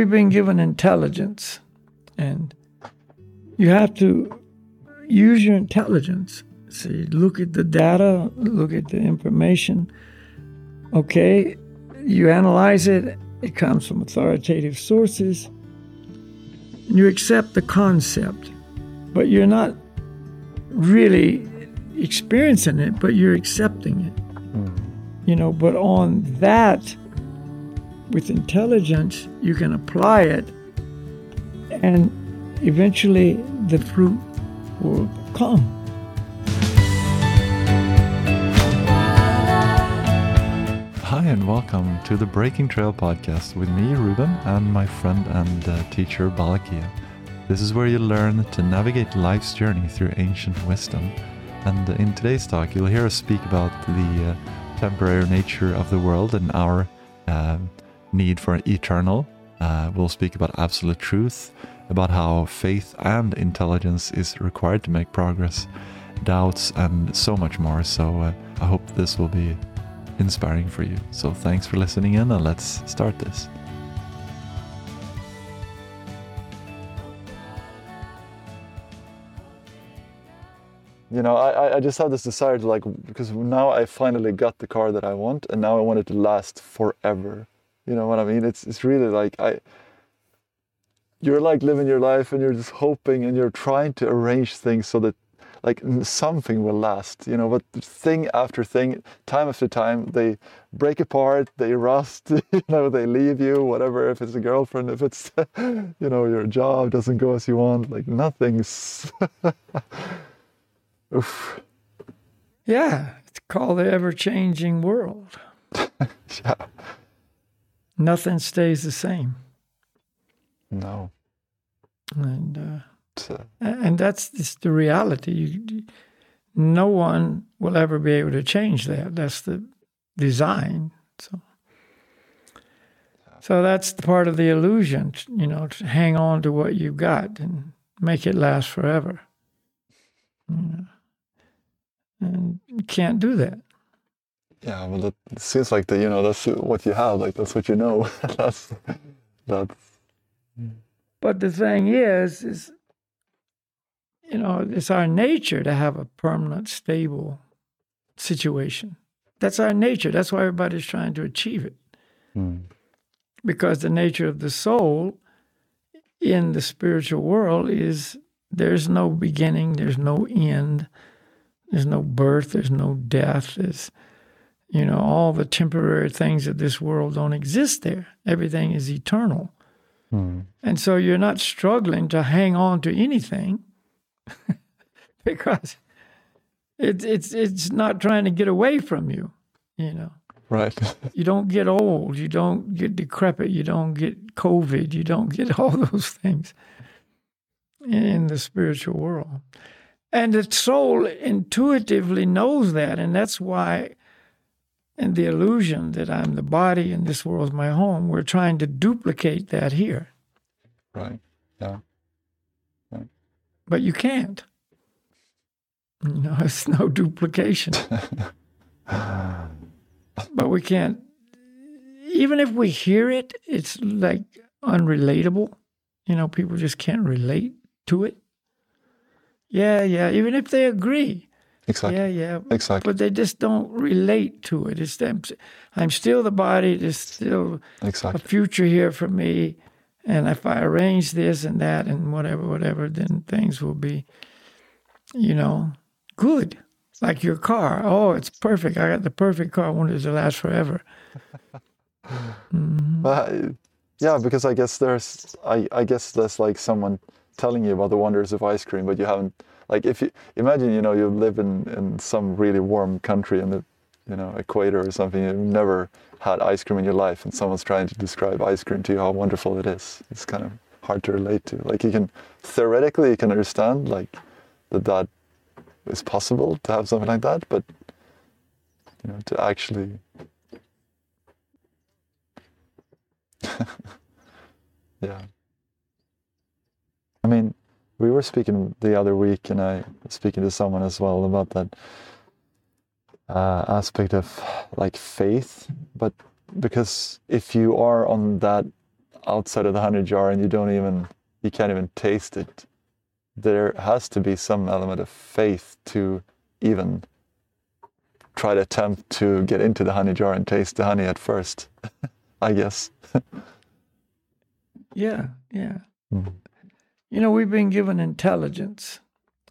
we've been given intelligence, and you have to use your intelligence. See, look at the data, look at the information. Okay, you analyze it, it comes from authoritative sources. You accept the concept, but you're not really experiencing it, but you're accepting it. Mm. You know, but on that, with intelligence, you can apply it, and eventually the fruit will come. Hi, and welcome to the Breaking Trail podcast with me, Ruben, and my friend and uh, teacher, Balakia. This is where you learn to navigate life's journey through ancient wisdom. And in today's talk, you'll hear us speak about the uh, temporary nature of the world and our uh, need for an eternal. Uh, we'll speak about absolute truth, about how faith and intelligence is required to make progress, doubts, and so much more. So uh, I hope this will be inspiring for you. So thanks for listening in, and let's start this. you know, I, I just have this desire to like, because now I finally got the car that I want, and now I want it to last forever. You know what I mean? It's it's really like I, you're like living your life and you're just hoping and you're trying to arrange things so that like something will last you know but thing after thing time after time they break apart they rust you know they leave you whatever if it's a girlfriend if it's you know your job doesn't go as you want like nothing's Oof. yeah it's called the ever-changing world yeah nothing stays the same no. And uh, and that's just the reality. You, no one will ever be able to change that. That's the design. So. So that's the part of the illusion, you know, to hang on to what you've got and make it last forever. You know? and you can't do that. Yeah, well, it seems like the you know that's what you have, like that's what you know. that's that's but the thing is, is you know, it's our nature to have a permanent, stable situation. That's our nature. That's why everybody's trying to achieve it. Mm. Because the nature of the soul in the spiritual world is there's no beginning, there's no end, there's no birth, there's no death. There's, you know, all the temporary things of this world don't exist there. Everything is eternal. Mm. And so you're not struggling to hang on to anything because it's it's it's not trying to get away from you, you know. Right. you don't get old, you don't get decrepit, you don't get COVID, you don't get all those things in the spiritual world. And the soul intuitively knows that, and that's why and the illusion that I'm the body and this world is my home, we're trying to duplicate that here. Right. Yeah. Right. But you can't. You know, it's no duplication. but we can't. Even if we hear it, it's like unrelatable. You know, people just can't relate to it. Yeah, yeah. Even if they agree, Exactly. Yeah, yeah. Exactly. But they just don't relate to it. It's them. I'm still the body. There's still exactly. a future here for me. And if I arrange this and that and whatever, whatever, then things will be, you know, good. Like your car. Oh, it's perfect. I got the perfect car. I want it to last forever. mm-hmm. uh, yeah, because I guess there's, I, I guess that's like someone telling you about the wonders of ice cream, but you haven't like if you imagine you know you live in in some really warm country in the you know equator or something you've never had ice cream in your life and someone's trying to describe ice cream to you how wonderful it is. It's kind of hard to relate to. Like you can theoretically you can understand like that that is possible to have something like that but you know to actually yeah. I mean we were speaking the other week, and I was speaking to someone as well about that uh, aspect of like faith. But because if you are on that outside of the honey jar and you don't even you can't even taste it there has to be some element of faith to even try to attempt to get into the honey jar and taste the honey at first i guess yeah yeah Mhm. You know we've been given intelligence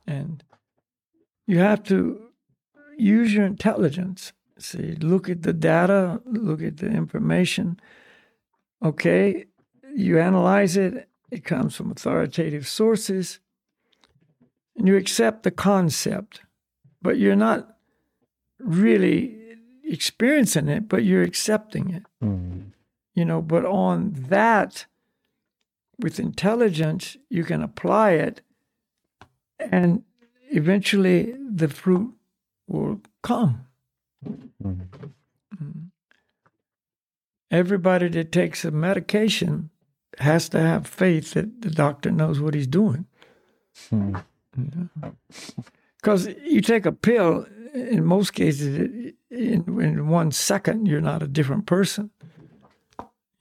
and you have to use your intelligence. See look at the data look at the information. Okay you analyze it it comes from authoritative sources and you accept the concept. But you're not really experiencing it but you're accepting it. Mm. you know but on that with intelligence you can apply it and eventually the fruit will come. Mm. everybody that takes a medication has to have faith that the doctor knows what he's doing. Because you take a pill in most cases in, in one second you're not a different person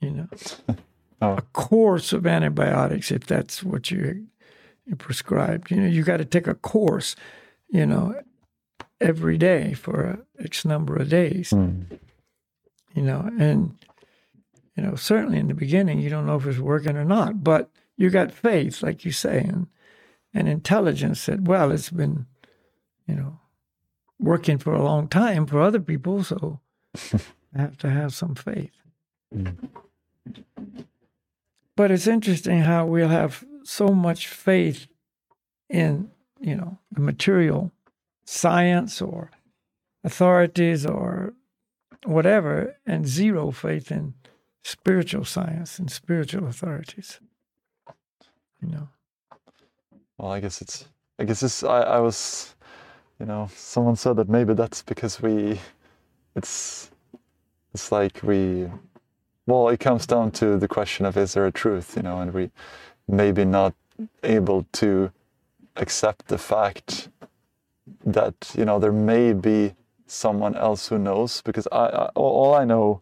you know Oh. a course of antibiotics if that's what you you prescribed you know you got to take a course you know every day for X number of days Mm. you know and you know certainly in the beginning you don't know if it's working or not but you got faith like you say and and intelligence that well it's been you know working for a long time for other people so i have to have some faith Mm. But it's interesting how we'll have so much faith in you know the material science or authorities or whatever and zero faith in spiritual science and spiritual authorities you know Well, I guess it's. I guess this. I, I was, you know, someone said that maybe that's because we, it's, it's like we, well, it comes down to the question of is there a truth, you know, and we, maybe not able to accept the fact that you know there may be someone else who knows because I, I all I know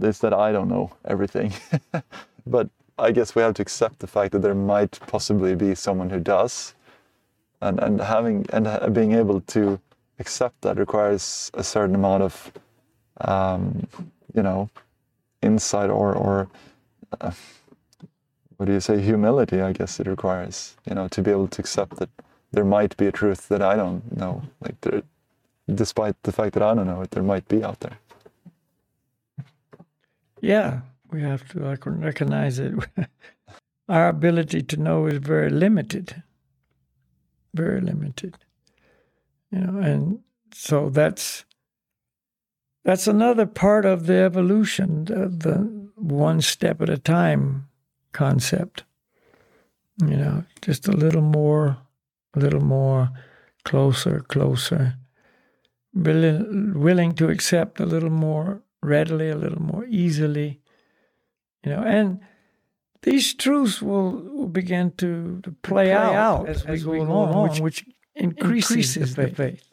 is that I don't know everything, but I guess we have to accept the fact that there might possibly be someone who does, and and having and being able to accept that requires a certain amount of, um, you know, insight or or uh, what do you say humility? I guess it requires you know to be able to accept that there might be a truth that I don't know, like there, despite the fact that I don't know it, there might be out there. yeah we have to recognize it our ability to know is very limited very limited you know and so that's that's another part of the evolution the, the one step at a time concept. You know just a little more a little more closer closer. Willing, willing to accept a little more readily a little more easily you know and these truths will, will begin to, to play, play out, out as, we go along, which, which increases, increases the the faith.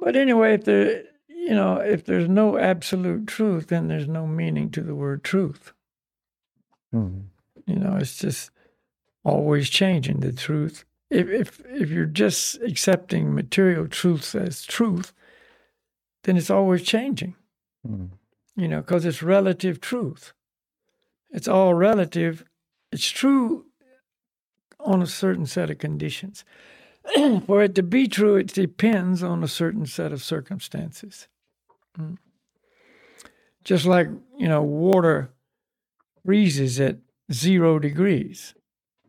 But anyway, if there, you know, if there's no absolute truth, then there's no meaning to the word truth. Mm. You know, it's just always changing the truth. If if if you're just accepting material truths as truth, then it's always changing. Mm. You know, because it's relative truth. It's all relative. It's true on a certain set of conditions. For it to be true, it depends on a certain set of circumstances. Just like, you know, water freezes at zero degrees,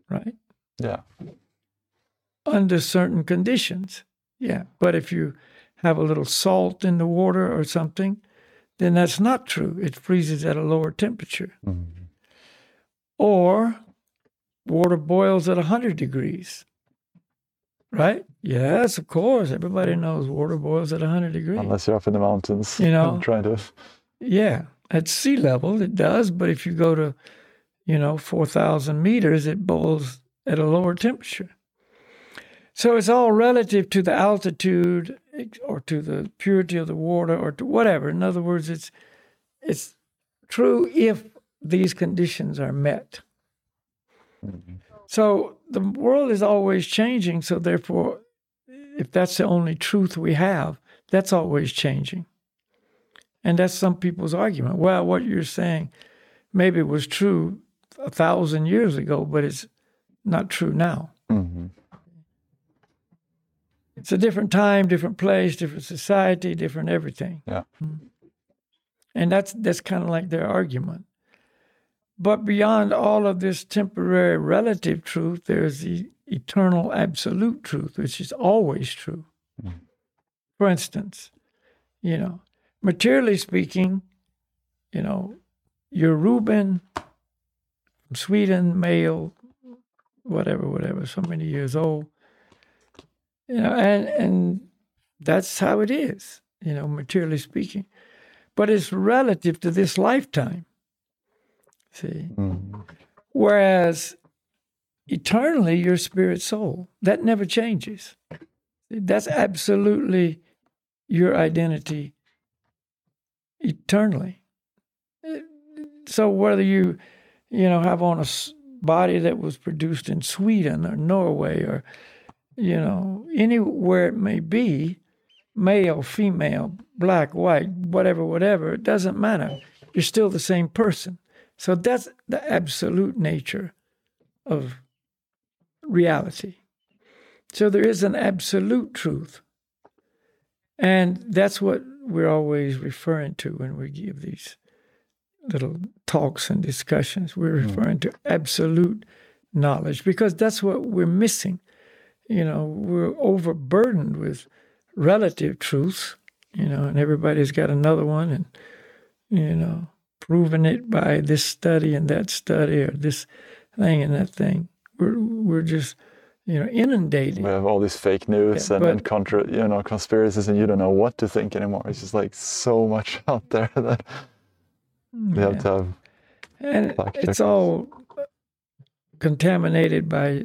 right? Yeah. Under certain conditions. Yeah. But if you have a little salt in the water or something, then that's not true. It freezes at a lower temperature. Mm. Or water boils at 100 degrees. Right? Yes, of course. Everybody knows water boils at 100 degrees. Unless you're up in the mountains, You know. trying to. Yeah, at sea level it does, but if you go to, you know, 4,000 meters, it boils at a lower temperature. So it's all relative to the altitude or to the purity of the water or to whatever. In other words, it's it's true if these conditions are met. Mm-hmm. So the world is always changing. So therefore, if that's the only truth we have, that's always changing. And that's some people's argument. Well, what you're saying maybe was true a thousand years ago, but it's not true now. Mm-hmm. It's a different time, different place, different society, different everything. Yeah. And that's that's kind of like their argument. But beyond all of this temporary relative truth, there's the eternal absolute truth, which is always true. Hmm. For instance, you know, materially speaking, you know, you're Ruben from Sweden, male, whatever, whatever, so many years old. You know, and and that's how it is, you know, materially speaking. But it's relative to this lifetime. See? Mm-hmm. Whereas eternally, your spirit soul, that never changes. That's absolutely your identity eternally. So whether you, you know, have on a body that was produced in Sweden or Norway or, you know, anywhere it may be, male, female, black, white, whatever, whatever, it doesn't matter. You're still the same person. So that's the absolute nature of reality. So there is an absolute truth. And that's what we're always referring to when we give these little talks and discussions. We're mm. referring to absolute knowledge because that's what we're missing. You know, we're overburdened with relative truths, you know, and everybody's got another one and, you know, proving it by this study and that study or this thing and that thing. We're, we're just, you know, inundated. We have all these fake news Yeah, and, and contra, you know, conspiracies, and you don't know what to think anymore. It's just like so much out there that we have to have. And it's all contaminated by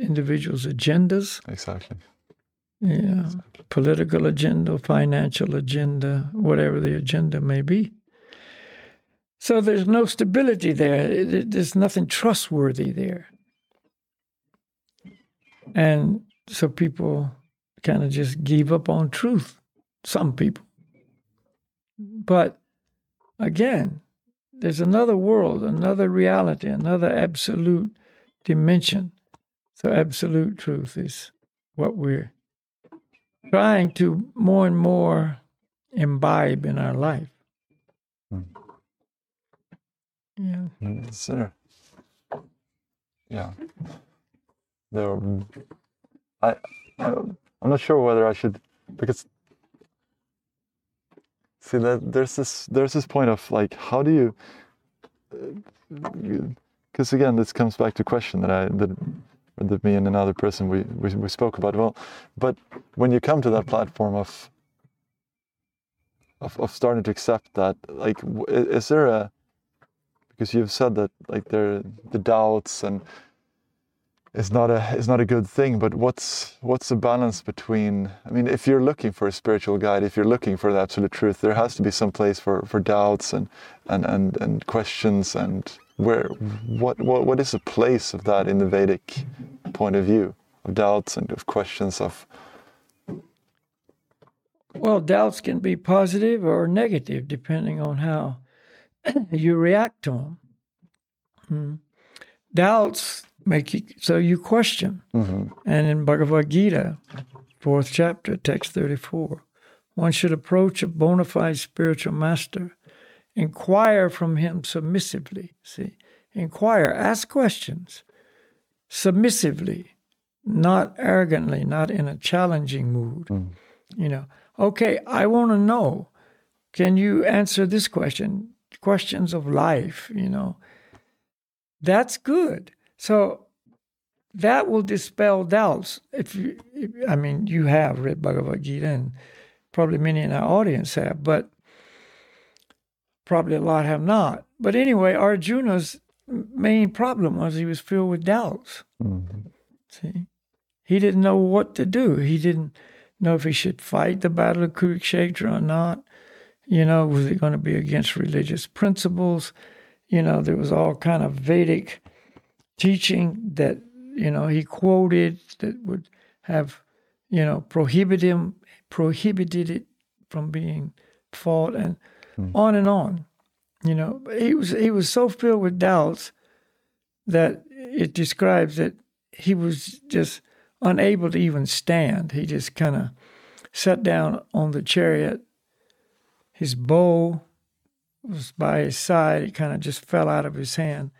individuals' agendas, Exactly. yeah, political agenda, financial agenda, whatever the agenda may be. So there's no stability there. There's nothing trustworthy there. And so people kind of just give up on truth. Some people. But again, there's another world, another reality, another absolute dimension. So, absolute truth is what we're trying to more and more imbibe in our life. Hmm. Yeah. Yeah. There. Mm, I, I. I'm not sure whether I should because. See that there's this there's this point of like how do you. Uh, because again, this comes back to question that I that that me and another person we, we we spoke about. Well, but when you come to that platform of. Of, of starting to accept that, like, is there a because you've said that like there the doubts and is not a is not a good thing but what's what's the balance between i mean if you're looking for a spiritual guide if you're looking for the absolute truth there has to be some place for for doubts and and and, and questions and where what, what what is the place of that in the vedic point of view of doubts and of questions of Well, doubts can be positive or negative depending on how you react to them. Hmm. Doubts make you so you question. Mm-hmm. And in Bhagavad Gita, fourth chapter, text 34, one should approach a bona fide spiritual master, inquire from him submissively. See, inquire, ask questions submissively, not arrogantly, not in a challenging mood. Mm. You know, okay, I want to know. Can you answer this question? Questions of life, you know. That's good. So that will dispel doubts. If you, I mean, you have read Bhagavad Gita, and probably many in our audience have, but probably a lot have not. But anyway, Arjuna's main problem was he was filled with doubts. Mm-hmm. See, he didn't know what to do. He didn't know if he should fight the Battle of Kurukshetra or not. You know, was it going to be against religious principles? you know, there was all kind of Vedic teaching that, you know, he quoted that would have, you know, prohibited him, prohibited it from being fought and hmm. on and on. You know, he was he was so filled with doubts that it describes that he was just unable to even stand. He just kind of sat down on the chariot. His bow was by his side. It kind of just fell out of his hand.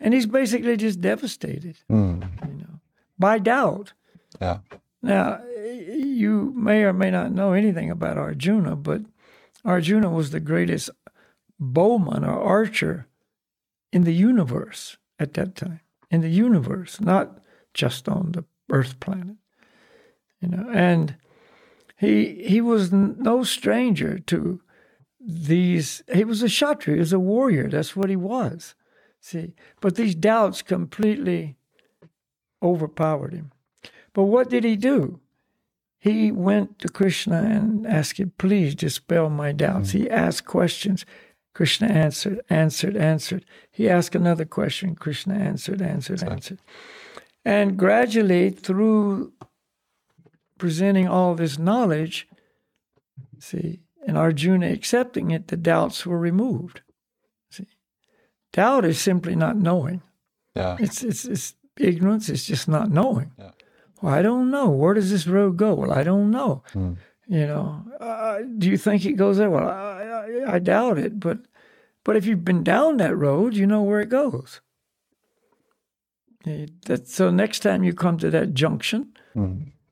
And he's basically just devastated, mm. you know, by doubt. Yeah. Now, you may or may not know anything about Arjuna, but Arjuna was the greatest bowman or archer in the universe at that time. In the universe, not just on the Earth planet. You know, and he he was no stranger to these. He was a kshatriya, he was a warrior. That's what he was. See, but these doubts completely overpowered him. But what did he do? He went to Krishna and asked him, please dispel my doubts. Hmm. He asked questions. Krishna answered, answered, answered. He asked another question. Krishna answered, answered, answered. And gradually, through presenting all this knowledge, see, and Arjuna accepting it, the doubts were removed. See, doubt is simply not knowing. Yeah. It's it's it's ignorance. It's just not knowing. Yeah. Well, I don't know. Where does this road go? Well, I don't know. You know, uh, do you think it goes there? Well, I, I, I doubt it. But but if you've been down that road, you know where it goes. That, so next time you come to that junction,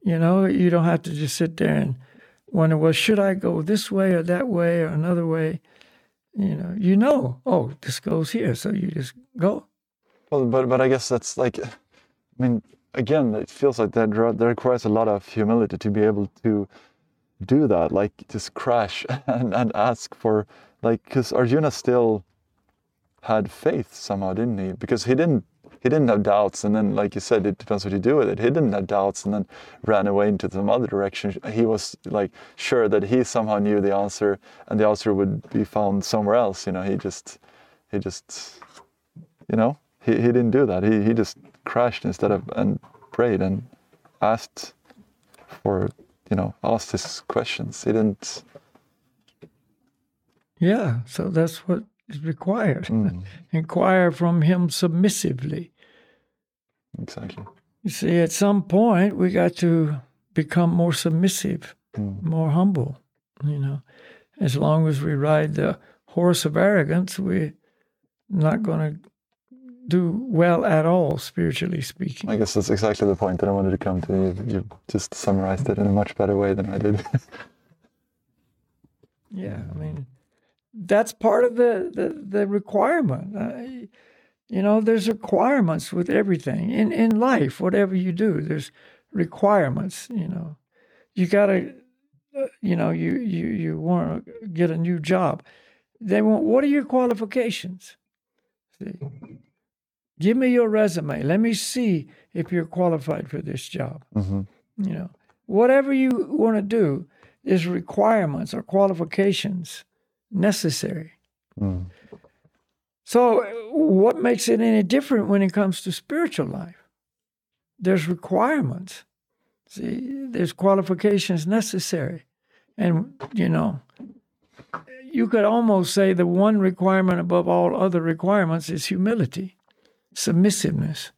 you know, you don't have to just sit there and wonder, well, should I go this way or that way or another way? You know, you know, oh, this goes here, so you just go. Well, but but I guess that's like, I mean, again, it feels like that that requires a lot of humility to be able to do that, like just crash and, and ask for, like, because Arjuna still had faith somehow, didn't he? Because he didn't he didn't have doubts, and then, like you said, it depends what you do with it. He didn't have doubts, and then ran away into some other direction. He was like sure that he somehow knew the answer, and the answer would be found somewhere else. You know, he just he just you know he, he didn't do that he, he just crashed instead of and prayed and asked for you know asked his questions he didn't Yeah, so that's what is required. Mm. Inquire from him submissively. Exactly You see, at some point, we got to become more submissive, more humble. You know, as long as we ride the horse of arrogance, we're not going to do well at all, spiritually speaking. i guess that's exactly the point that i wanted to come to you, you just summarized it in a much better way than i did Yeah, I mean, that's part of the the, the requirement. Uh, you know, there's requirements with everything in in life. Whatever you do, there's requirements. You know, you gotta, uh, you know, you you you want to get a new job. They want. What are your qualifications? See, give me your resume. Let me see if you're qualified for this job. Mhm. You know, whatever you want to do, there's requirements or qualifications necessary. Mm. So, uh, what makes it any different when it comes to spiritual life? There's requirements. See, there's qualifications necessary. And, you know, you could almost say the one requirement above all other requirements is humility, submissiveness.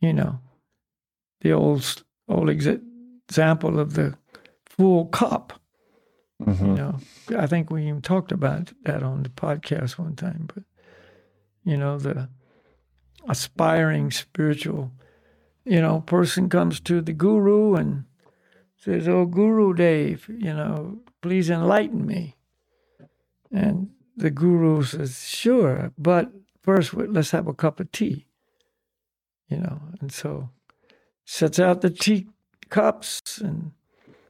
You know, the old, old exa- example of the full cup. Mm-hmm. You know, I think we even talked about that on the podcast one time. But you know, the aspiring spiritual, you know, person comes to the guru and says, "Oh, Gurudev, you know, please enlighten me." And the guru says, "Sure, but first let's have a cup of tea." You know, and so sets out the tea cups and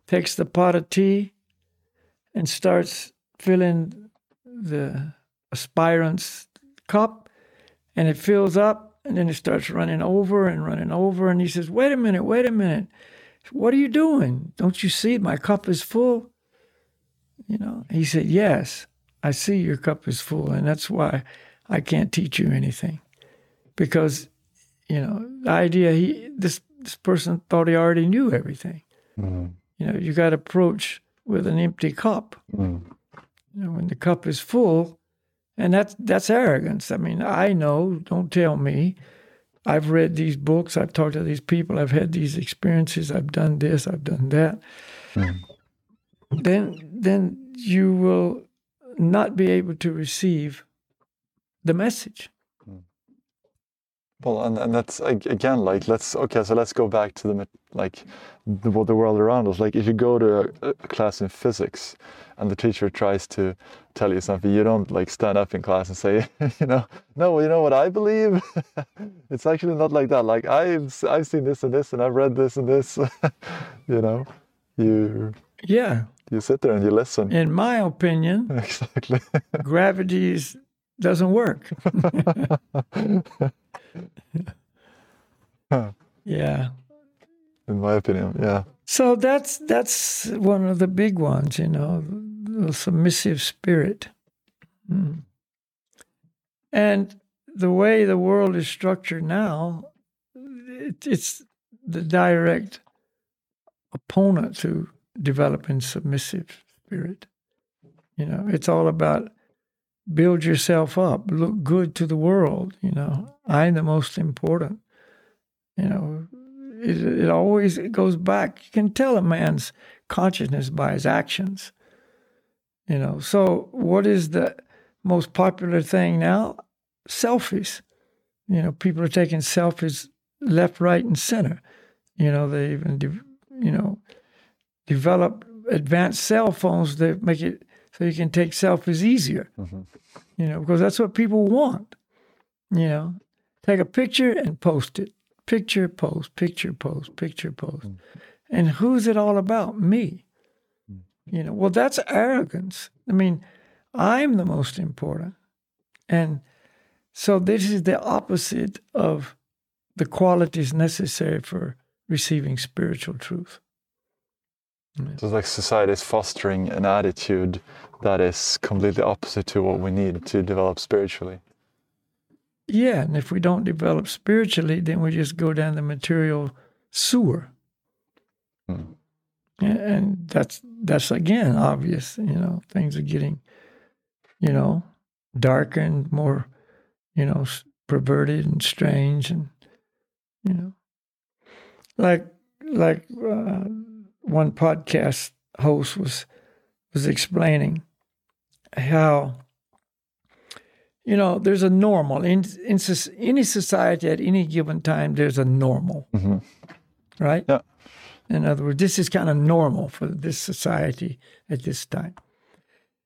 takes the pot of tea and starts filling the aspirant's cup and it fills up and then it starts running over and running over and he says wait a minute wait a minute what are you doing don't you see my cup is full you know he said yes i see your cup is full and that's why I can't teach you anything. Because, you know, the idea he this this person thought he already knew everything. Mm. You know, you got to approach with an empty cup. Mm. You know, when the cup is full, and that's that's arrogance. I mean, I know. Don't tell me. I've read these books. I've talked to these people. I've had these experiences. I've done this. I've done that. Mm. Then, then you will not be able to receive the message. Well, and, and that's again like let's okay, so let's go back to the like the, the world around us. Like if you go to a, a class in physics, and the teacher tries to tell you something, you don't like stand up in class and say, you know, no, you know what I believe. it's actually not like that. Like I've I've seen this and this, and I've read this and this. you know, you Yeah, you sit there and you listen. in my opinion, exactly. gravity doesn't work. Yeah. in my opinion, yeah. So that's that's one of the big ones, you know, the submissive spirit. Mm. And the way the world is structured now, it, it's the direct opponent to developing submissive spirit. You know, it's all about build yourself up, look good to the world. You know, I'm the most important. You know, it, it always goes back. You can tell a man's consciousness by his actions. You know, so what is the most popular thing now? Selfies. You know, people are taking selfies left, right, and center. You know, they even, de- you know, develop advanced cell phones that make it so you can take selfies easier. Mhm. You know, because that's what people want. You know, take a picture and post it. Picture, post, picture, post, picture, post. Mm. And who's it all about? Me. Mm. You know, well, that's arrogance. I mean, I'm the most important. And so this is the opposite of the qualities necessary for receiving spiritual truth. So it's like society is fostering an attitude that is completely opposite to what we need to develop spiritually. Yeah, and if we don't develop spiritually, then we just go down the material sewer. Hmm. And- And that's that's again obvious. You know, things are getting, you know, darker and more, you know, perverted and strange, and you know, like like uh, one podcast host was was explaining how you know there's a normal in, in any society at any given time there's a normal hmm right? Yeah. in other words this is kind of normal for this society at this time.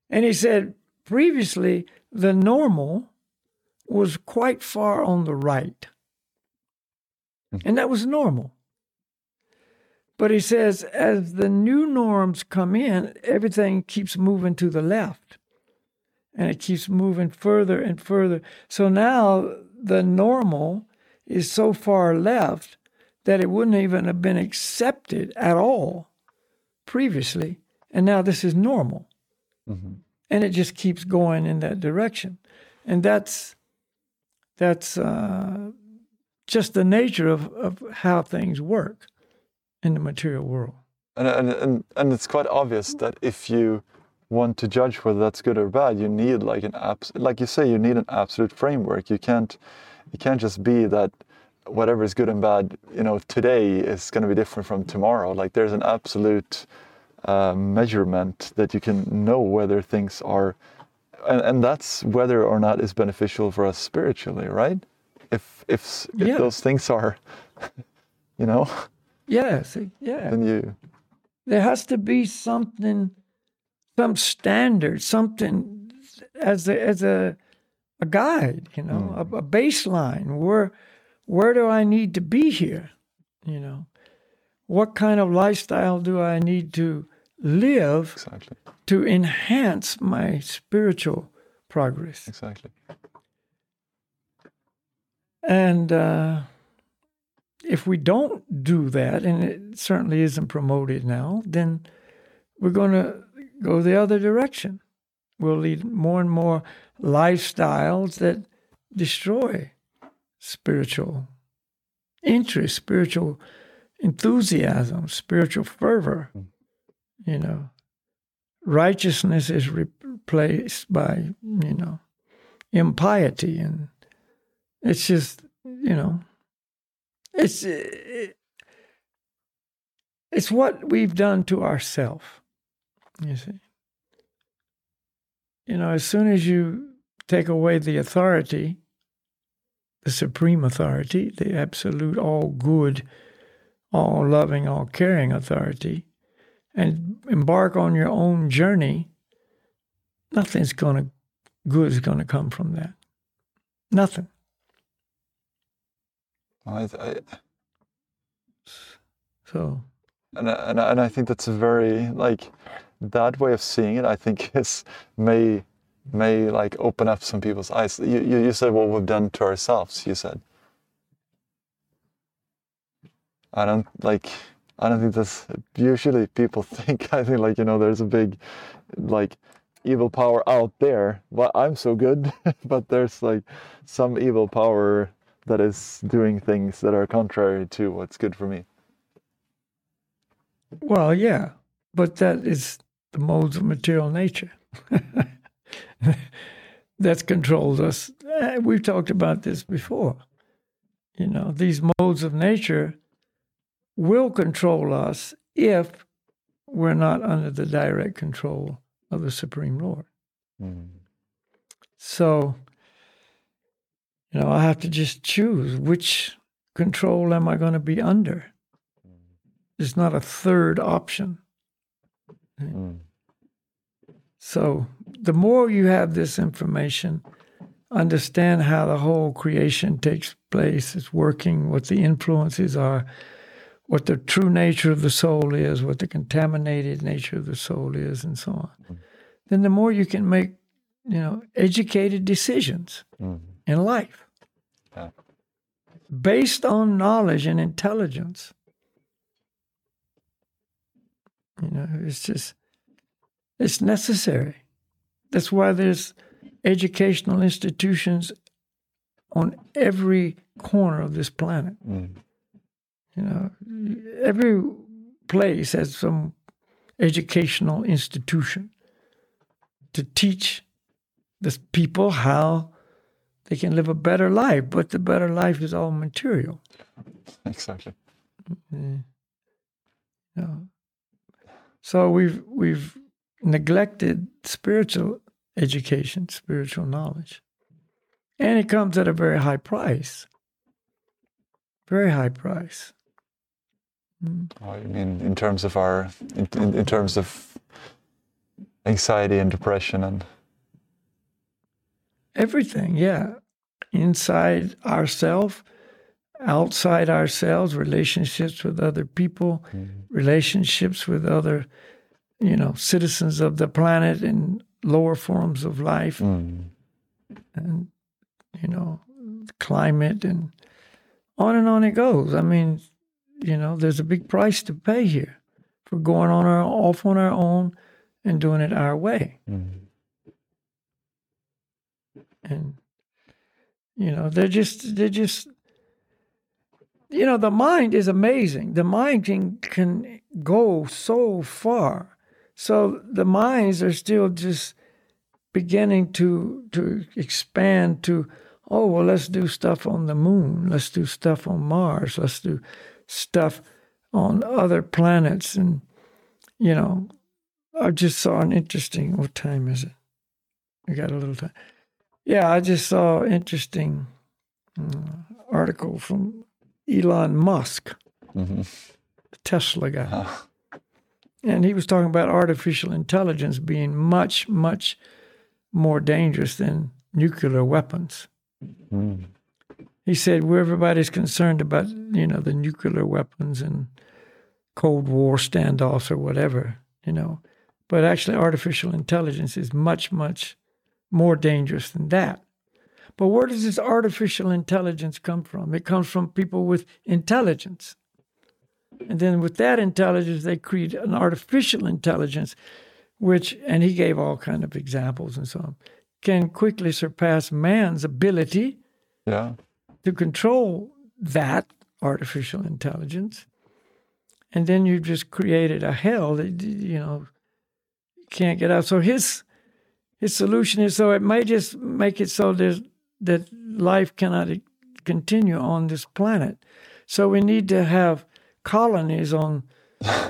And he said previously the normal was quite far on the right. And that was normal but he says as the new norms come in everything keeps moving to the left and it keeps moving further and further. So now the normal is so far left that it wouldn't even have been accepted at all previously. And now this is normal. hmm And it just keeps going in that direction. And that's that's uh, just the nature of, of how things work in the material world. And, and and and it's quite obvious that if you want to judge whether that's good or bad, you need like an abs like you say, you need an absolute framework. You can't you can't just be that whatever is good and bad, you know, today is going to be different from tomorrow. Like there's an absolute uh, measurement that you can know whether things are, and, and that's whether or not is beneficial for us spiritually, right? If if if Yeah. those things are, you know, Yes, yeah. then you. There has to be something some standard something as a as a a guide you know a, a baseline. Where where do i need to be here you know? What kind of lifestyle do i need to live exactly. to enhance my spiritual progress? Exactly. and uh, if we don't do that, and it certainly isn't promoted now, then we're going to go the other direction. We'll lead more and more lifestyles that destroy spiritual interest, spiritual enthusiasm, spiritual fervor. Hmm. You know, righteousness is replaced by, you know, impiety. And it's just, you know, it's, uh, it's what we've done to ourselves, you see. You know, as soon as you take away the authority, the supreme authority, the absolute all good, all loving, all caring authority, and embark on your own journey, nothing's going to good is going to come from that. Nothing. I, I, so, and and and I think that's a very like that way of seeing it. I think is may may like open up some people's eyes. You you, you said what we've done to ourselves. You said. I don't like. I don't think that's usually people think. I think like you know, there's a big, like, evil power out there. But I'm so good, but there's like some evil power that is doing things that are contrary to what's good for me. Well, yeah, but that is the modes of material nature. That's controlled us. Eh, we've talked about this before. You know, these modes of nature will control us if we're not under the direct control of the Supreme Lord. Mm. So, you know, I have to just choose which control am I going to be under. There's not a third option. Mm. So, the more you have this information, understand how the whole creation takes place, it's working, what the influences are, what the true nature of the soul is, what the contaminated nature of the soul is, and so on, mm. then the more you can make, you know, educated decisions mm. In life based on knowledge and intelligence. You know, it's just, it's necessary. That's why there's educational institutions on every corner of this planet. Mm. You know, every place has some educational institution to teach the people how they can live a better life, but the better life is all material. Exactly. Mm-hmm. You know, so we've we've neglected spiritual education, spiritual knowledge, and it comes at a very high price. Very high price. Oh, I mean, in terms of our, in, in, in terms of anxiety and depression and everything, yeah, inside ourselves, outside ourselves, relationships with other people, mm. relationships with other, you know, citizens of the planet and lower forms of life, mm. and you know, climate and on and on it goes. I mean, you know, there's a big price to pay here for going on our off on our own and doing it our way. Mm-hmm. And you know, they're just they're just you know, the mind is amazing. The mind can can go so far. So the minds are still just beginning to to expand to oh well let's do stuff on the moon let's do stuff on mars let's do stuff on other planets. And, you know, I just saw an interesting, what time is it? i got a little time. Yeah, I just saw an interesting uh, article from Elon Musk, mm-hmm. the Tesla guy. And he was talking about artificial intelligence being much, much more dangerous than nuclear weapons. Mm he said where everybody's concerned about you know the nuclear weapons and cold war standoffs or whatever you know but actually artificial intelligence is much much more dangerous than that but where does this artificial intelligence come from it comes from people with intelligence and then with that intelligence they create an artificial intelligence which and he gave all kind of examples and so on can quickly surpass man's ability Yeah. to control that artificial intelligence. And then you've just created a hell that you know can't get out. So his his solution is so it may just make it so there's, that life cannot continue on this planet. So we need to have colonies on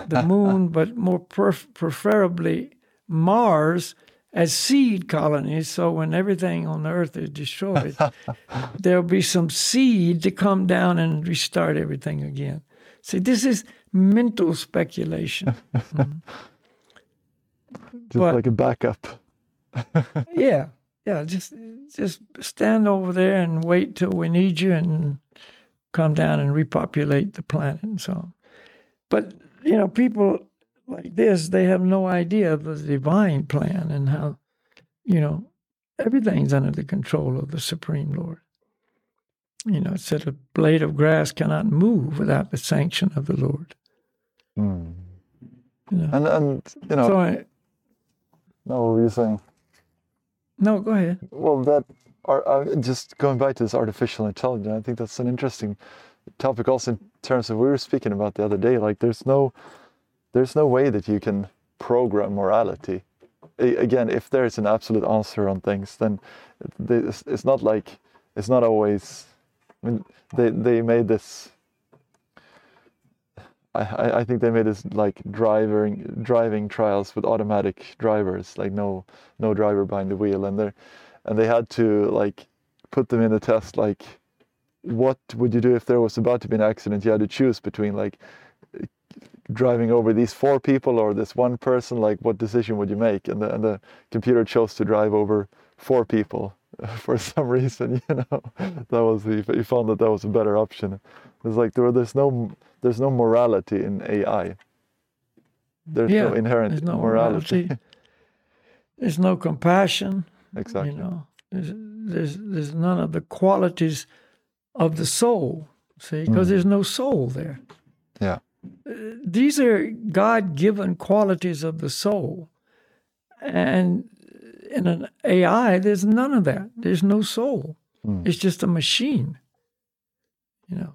the moon, but more pref- preferably Mars as seed colonies. So when everything on the Earth is destroyed, there'll be some seed to come down and restart everything again. See, this is mental speculation. Mm-hmm. Just but, like a backup. yeah, yeah. Just just stand over there and wait till we need you, and come down and repopulate the planet and so on. But you know, people like this, they have no idea of the divine plan and how, you know, everything's under the control of the Supreme Lord. You know, it said a blade of grass cannot move without the sanction of the Lord. Mm. You know? And and you know, so I, no, what were you saying? No, go ahead. Well, that are uh, just going back to this artificial intelligence. I think that's an interesting topic, also in terms of we were speaking about the other day. Like, there's no there's no way that you can program morality. Again, if there's an absolute answer on things, then it's not like it's not always. I mean, they they made this. I, I think they made this like driving driving trials with automatic drivers, like no no driver behind the wheel, and they and they had to like put them in a test like what would you do if there was about to be an accident? You had to choose between like driving over these four people or this one person like what decision would you make? And the, and the computer chose to drive over four people for some reason you know? That was the you found that that was a better option. It's like there, there's no there's no morality in ai there's yeah, no inherent there's no morality. morality. there's no compassion exactly you know there's, there's there's none of the qualities of the soul see because mm. there's no soul there yeah these are God given qualities of the soul. And in an AI, there's none of that. There's no soul. Mm. It's just a machine. You know.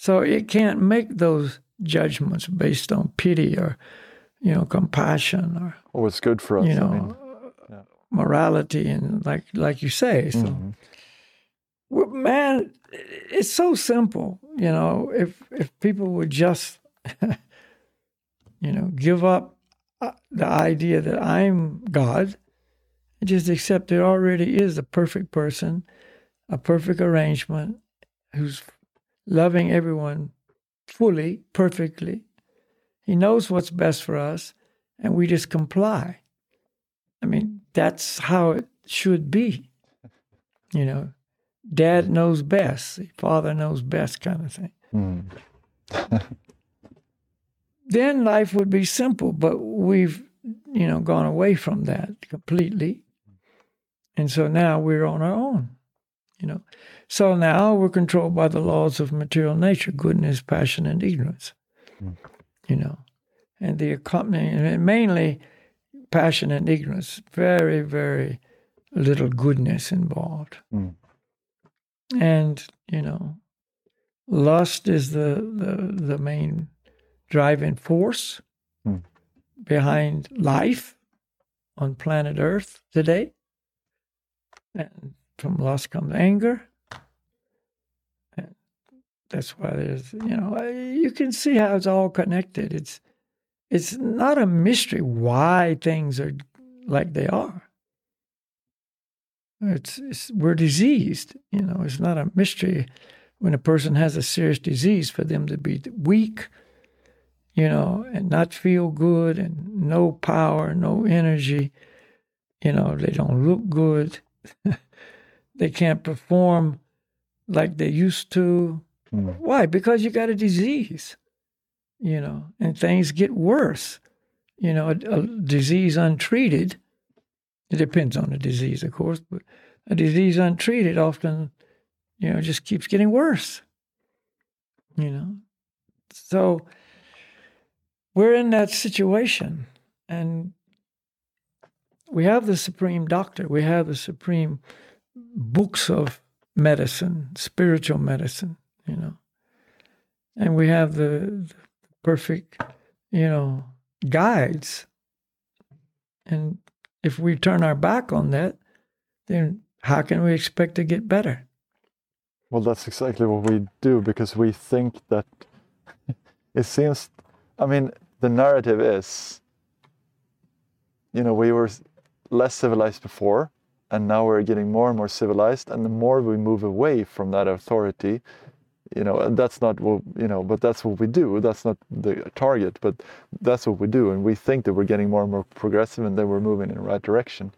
So it can't make those judgments based on pity or, you know, compassion or or what's good for us. You know, I mean, yeah. morality and like like you say. So mm-hmm. man, it's so simple. You know, if if people would just you know, give up uh, the idea that I'm God and just accept there already is a perfect person, a perfect arrangement who's loving everyone fully, perfectly. He knows what's best for us, and we just comply. I mean, that's how it should be. You know, dad knows best, father knows best, kind of thing. Mm. then life would be simple. But we've, you know, gone away from that completely. And so now we're on our own, you know. So now we're controlled by the laws of material nature, goodness, passion, and ignorance, mm. you know. And the accompanying, mainly passion and ignorance, very, very little goodness involved. Mm. And, you know, lust is the, the, the main driving force hmm. behind life on planet Earth today. And from lust comes anger. And that's why there's, you know, uh, you can see how it's all connected. It's it's not a mystery why things are like they are. It's, it's we're diseased, you know. It's not a mystery when a person has a serious disease for them to be weak you know, and not feel good and no power, no energy. You know, they don't look good. they can't perform like they used to. Mm. Why? Because you got a disease, you know, and things get worse. You know, a, a disease untreated, it depends on the disease, of course, but a disease untreated often, you know, just keeps getting worse. You know, so we're in that situation and we have the supreme doctor we have the supreme books of medicine, spiritual medicine, you know. And we have the, the perfect, you know, guides. And if we turn our back on that, then how can we expect to get better? Well, that's exactly what we do because we think that it seems, I mean, the narrative is, you know, we were less civilized before, and now we're getting more and more civilized. And the more we move away from that authority, you know, and that's not what, you know, but that's what we do. That's not the target, but that's what we do. And we think that we're getting more and more progressive and then we're moving in the right direction.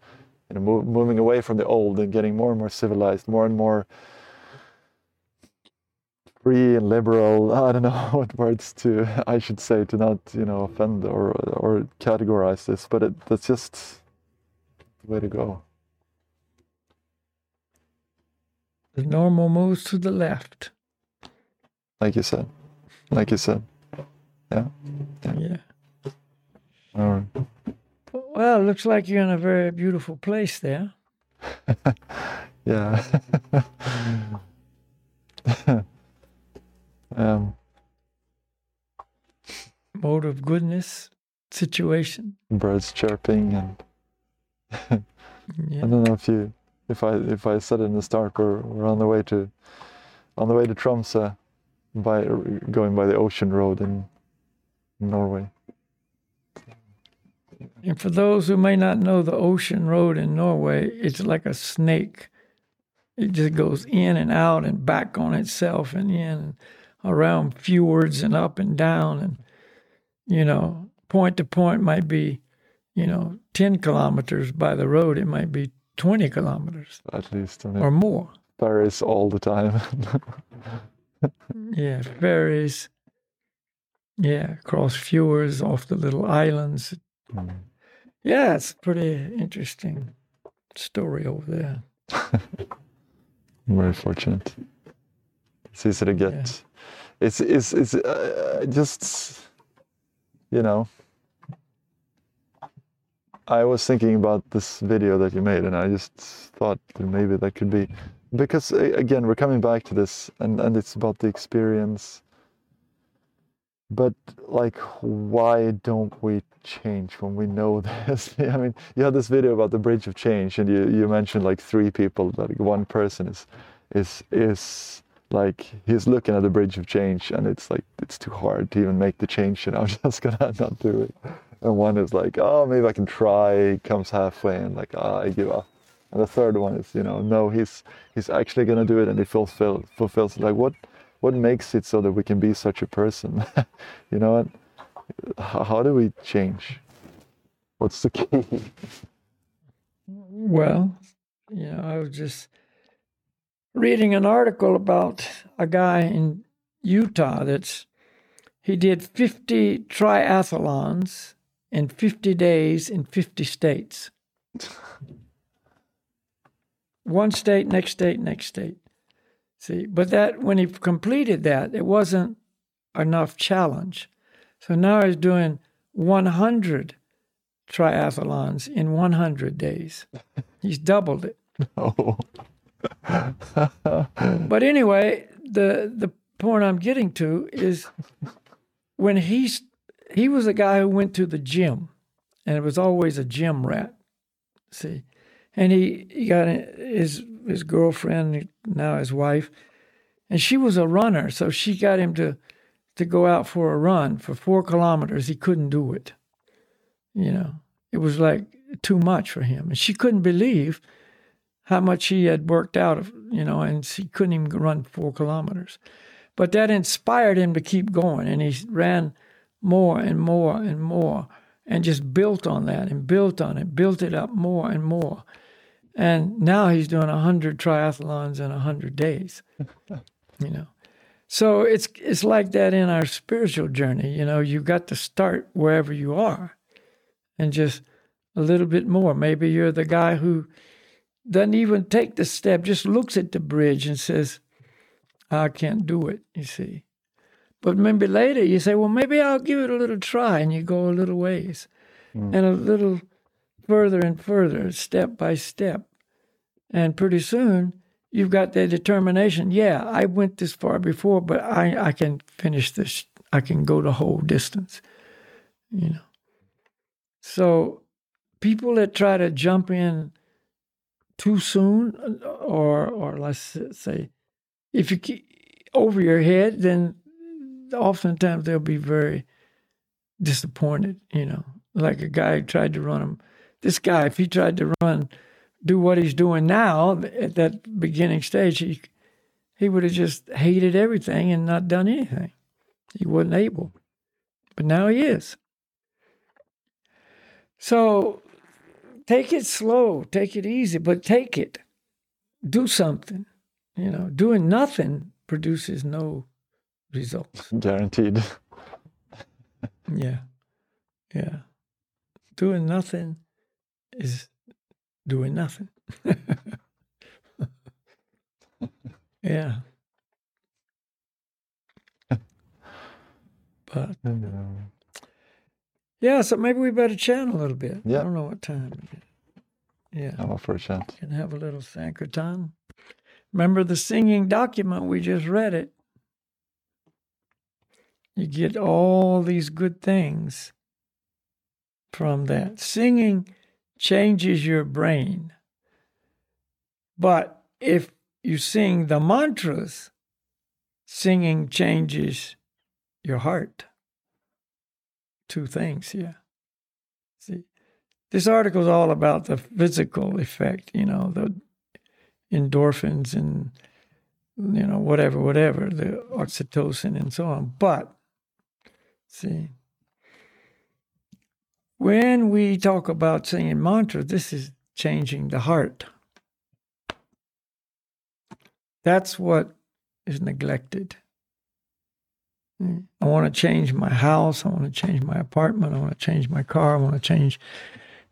You know, move, moving away from the old and getting more and more civilized, more and more free and liberal. I don't know what words to I should say to not you know offend or or categorize this, but it, that's just the way to go. The normal moves to the left. Like you said, like you said, yeah, yeah. yeah. All right. Well, it looks like you're in a very beautiful place there. yeah. um, mode of goodness situation. Birds chirping and yeah. I don't know if you if I if I said it in the start we're we're on the way to on the way to Tromsø by going by the ocean road in Norway. And for those who may not know the ocean road in Norway, it's like a snake. It just goes in and out and back on itself and in and around fjords and up and down and you know, point to point might be, you know, 10 kilometers by the road, it might be 20 kilometers. At least. or more. Ferries all the time. yeah, ferries. Yeah, cross fjords off the little islands. Mm. Yeah, it's pretty interesting story over there. Very fortunate. It's easy to get. Yeah. It's it's it's uh, just you know. I was thinking about this video that you made, and I just thought that maybe that could be because again we're coming back to this, and and it's about the experience. But like why don't we change when we know this? I mean you had this video about the bridge of change and you, you mentioned like three people like one person is is is like he's looking at the bridge of change and it's like it's too hard to even make the change and i'm just gonna not do it and one is like oh maybe i can try comes halfway and like oh, i give up and the third one is you know no he's he's actually gonna do it and he fulfills fulfills like what what makes it so that we can be such a person? you know what? How, how do we change? What's the key? Well, you know, I was just reading an article about a guy in Utah that's he did 50 triathlons in 50 days in 50 states. One state, next state, next state. See, but that when he completed that, it wasn't enough challenge. So now he's doing 100 triathlons in 100 days. He's doubled it. Oh. but anyway, the the point I'm getting to is when he's he was a guy who went to the gym, and it was always a gym rat. See, and he, he got his his girlfriend, now his wife, and she was a runner, so she got him to to go out for a run for four kilometers. He couldn't do it. You know, it was like too much for him, and she couldn't believe how much he had worked out. of You know, and he couldn't even run four kilometers. But that inspired him to keep going, and he ran more and more and more, and just built on that and built on it, built it up more and more. And now he's doing 100 triathlons in 100 days. you know. So it's it's like that in our spiritual journey, you know, you've got to start wherever you are and just a little bit more. Maybe you're the guy who doesn't even take the step, just looks at the bridge and says, I can't do it, you see. But maybe later you say, well, maybe I'll give it a little try, and you go a little ways mm. and a little further and further, step by step. And pretty soon you've got that determination. Yeah, I went this far before, but I, I can finish this. I can go the whole distance. You know. So people that try to jump in too soon, or or let's say, if you keep over your head, then oftentimes they'll be very disappointed. You know, like a guy tried to run him. This guy, if he tried to run do what he's doing now at that beginning stage, he he would have just hated everything and not done anything. He wasn't able. But now he is. So take it slow, take it easy, but take it. Do something. You know, doing nothing produces no results. Guaranteed. yeah. Yeah. Doing nothing is doing nothing. yeah. But yeah, so maybe we better chant a little bit. Yeah. I don't know what time. Yeah. I'm up for a chant. Can have a little Sankirtan. Remember the singing document? We just read it. You get all these good things from that. Singing changes your brain. But if you sing the mantras, singing changes your heart. Two things here. See, this article is all about the physical effect, you know, the endorphins and, you know, whatever, whatever, the oxytocin and so on. But, see, when we talk about singing mantra, this is changing the heart. That's what is neglected. I want to change my house. I want to change my apartment. I want to change my car. I want to change,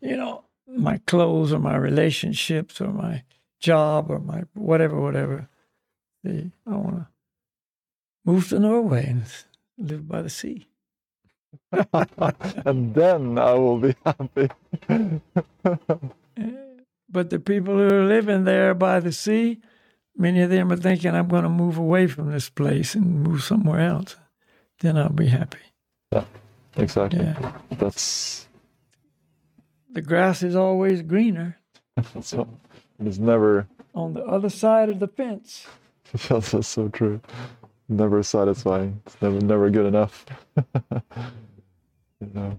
you know, my clothes or my relationships or my job or my whatever, whatever. I want to move to Norway and live by the sea. and then I will be happy. but the people who are living there by the sea, many of them are thinking, I'm going to move away from this place and move somewhere else. Then I'll be happy. Yeah, exactly. Yeah. That's The grass is always greener so. It's never. on the other side of the fence. That's that's so true. Never satisfying. It's never never good enough. you know.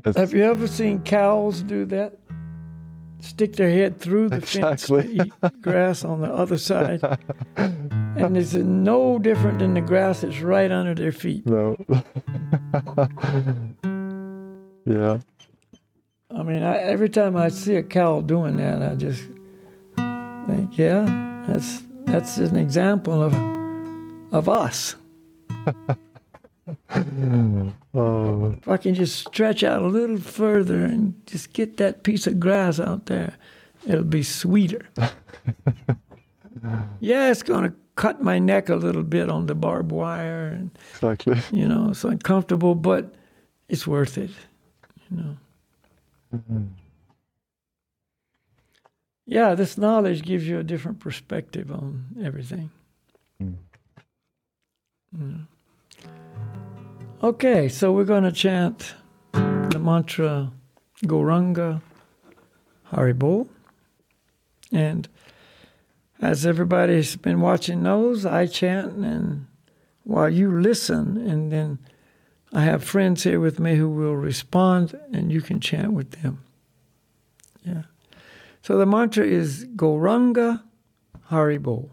It's- Have you ever seen cows do that? Stick their head through the Exactly. fence to eat grass on the other side. And it's no different than the grass that's right under their feet. no. yeah. I mean, I, every time I see a cow doing that, I just think, yeah, that's that's an example of of us. Oh, If I can just stretch out a little further and just get that piece of grass out there, it'll be sweeter. yeah, it's going to cut my neck a little bit on the barbed wire, and exactly. you know, it's uncomfortable, but it's worth it. You know. Mm-hmm. Yeah, this knowledge gives you a different perspective on everything. Mm. Mm. Okay, so we're going to chant the mantra Gauranga Haribol. And as everybody's been watching knows, I chant and while you listen, and then I have friends here with me who will respond, and you can chant with them. So the mantra is Gauranga Haribol.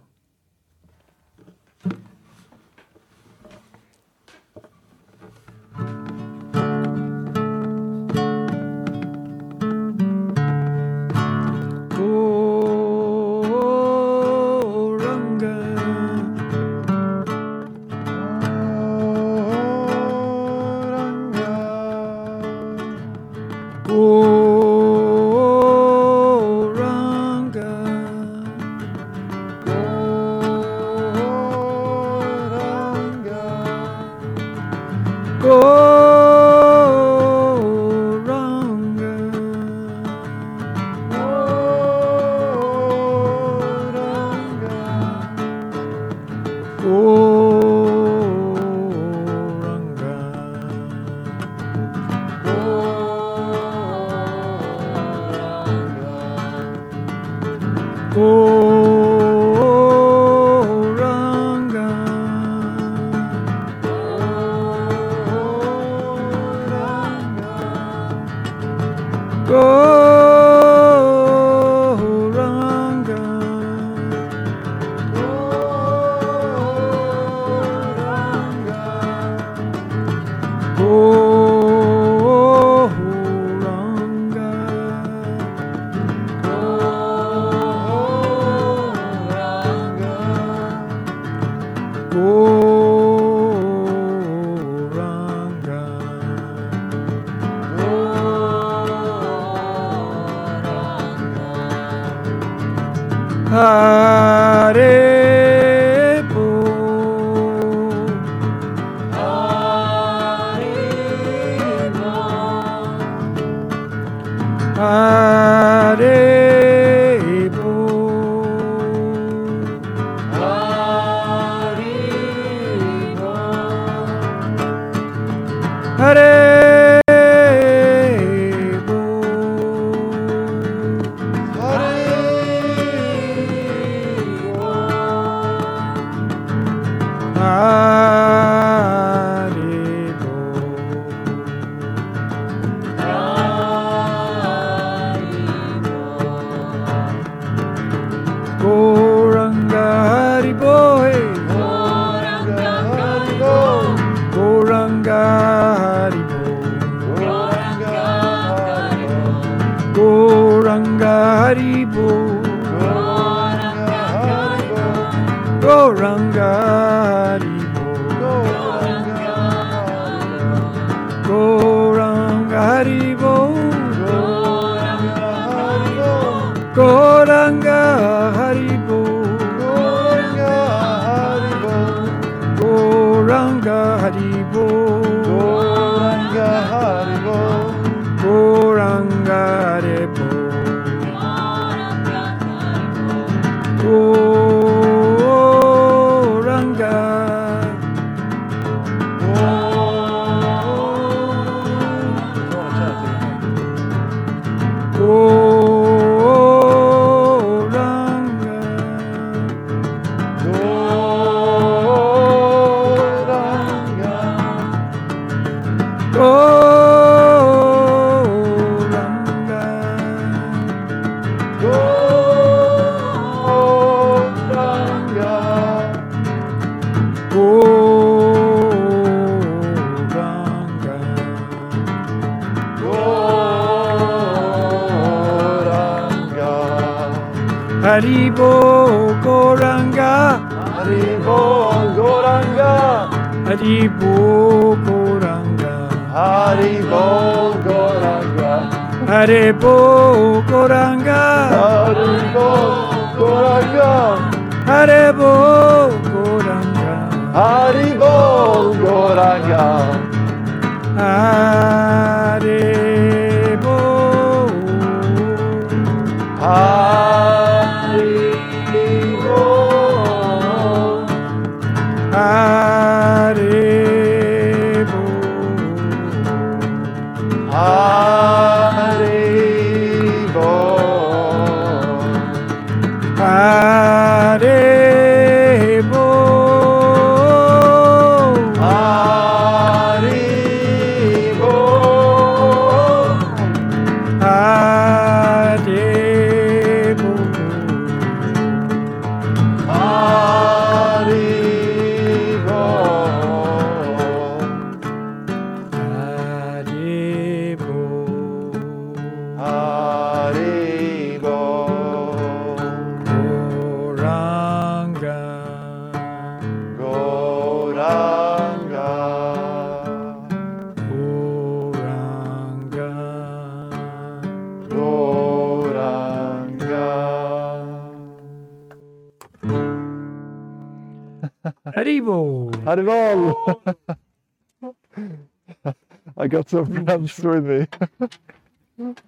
Some friends with me.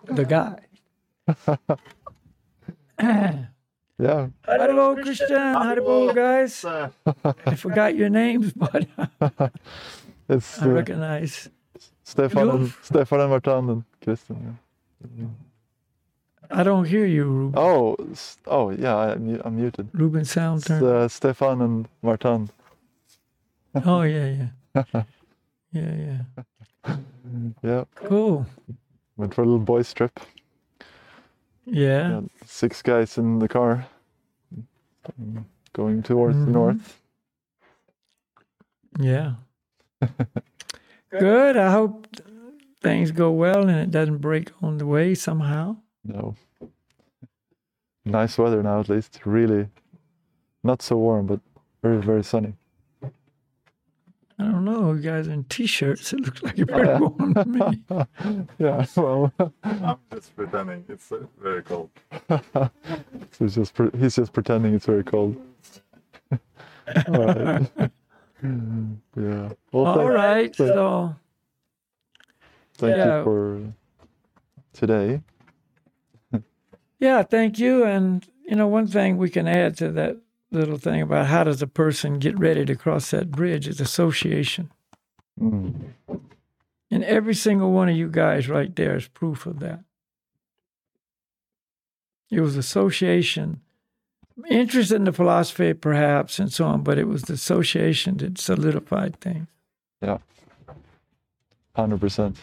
The guy. Yeah. Haribol, Christian. Haribol, guys. I forgot your names, but It's I uh, recognize. Stefan, and, Stefan and Martin and Christian. Yeah. I don't hear you, Ruben. Oh, oh yeah, I, I'm I'm muted. Ruben sound It's, turn. uh, Stefan and Martin. Oh yeah, yeah, yeah, yeah. Yeah, Cool. went for a little boys trip. Yeah. Yeah, six guys in the car, going towards Mhm. the north. Yeah. Good. I hope things go well and it doesn't break on the way somehow. No. Nice weather now, at least. Really, not so warm, but very, very sunny. I. You guys in t-shirts. It looks like you're pretty warm to me. Yeah, well, I'm just pretending it's uh, very cold. so he's just pre- he's just pretending it's very cold. All right. yeah. Well, All thank, So thank Yeah. you for today. yeah, thank you. And you know, one thing we can add to that little thing about how does a person get ready to cross that bridge is association. Mm. And every single one of you guys right there is proof of that. It was association, interest in the philosophy, perhaps, and so on, but it was the association that solidified things. Yeah. Hundred percent.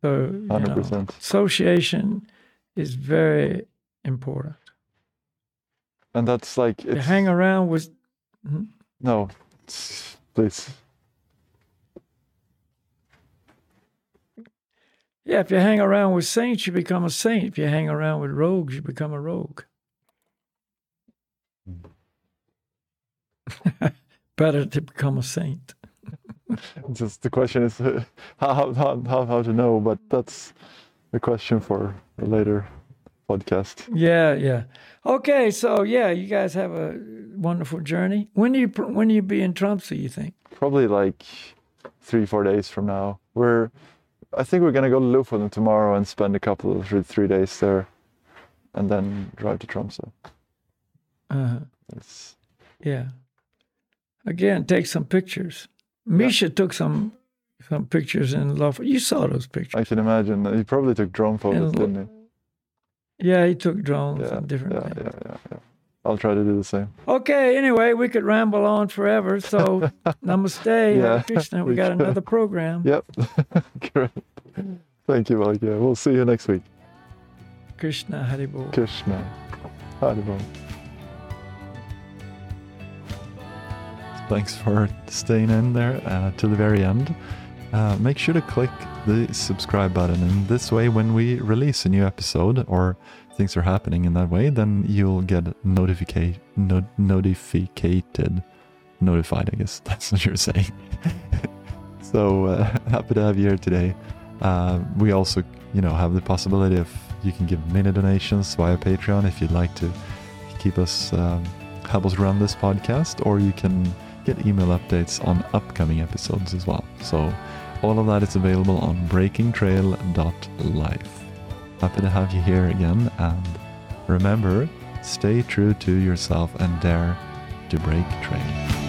So, you Hundred know, percent. association is very important. And that's like it's hang around with, hmm? no. Please. yeah, if you hang around with saints, you become a saint. If you hang around with rogues, you become a rogue. Better to become a saint. Just the question is how how how how to know, but that's a question for later podcast. Yeah, yeah. Okay, so yeah, you guys have a wonderful journey. When do you when do you be in Tromsø? You think? Probably like three four days from now. We're I think we're gonna go to Lofoten tomorrow and spend a couple of three, three days there, and then drive to Tromsø. Uh, It's, yeah. Again, take some pictures. Misha took some some pictures in Love. You saw those pictures. I can imagine he probably took drone photos, didn't yeah, he took drones? Yeah, and different yeah, things. yeah, yeah, yeah. I'll try to do the same. Okay, anyway, we could ramble on forever. So, namaste, Yeah, Krishna. We we got could. another program. Yep. Great. Thank you, Mike. Yeah, we'll see you next week. Krishna Haribol. Krishna. Haribol. Thanks for staying in there uh, to the very end. Uh, make sure to click the subscribe button, and this way, when we release a new episode or things are happening in that way, then you'll get notificate no, notificated, notified. I guess that's what you're saying. so uh, happy to have you here today. Uh, we also, you know, have the possibility of you can give mini donations via Patreon if you'd like to keep us um, help us run this podcast, or you can get email updates on upcoming episodes as well. So all of that is available on breakingtrail.life. Happy to have you here again, and remember, stay true to yourself and dare to break trail.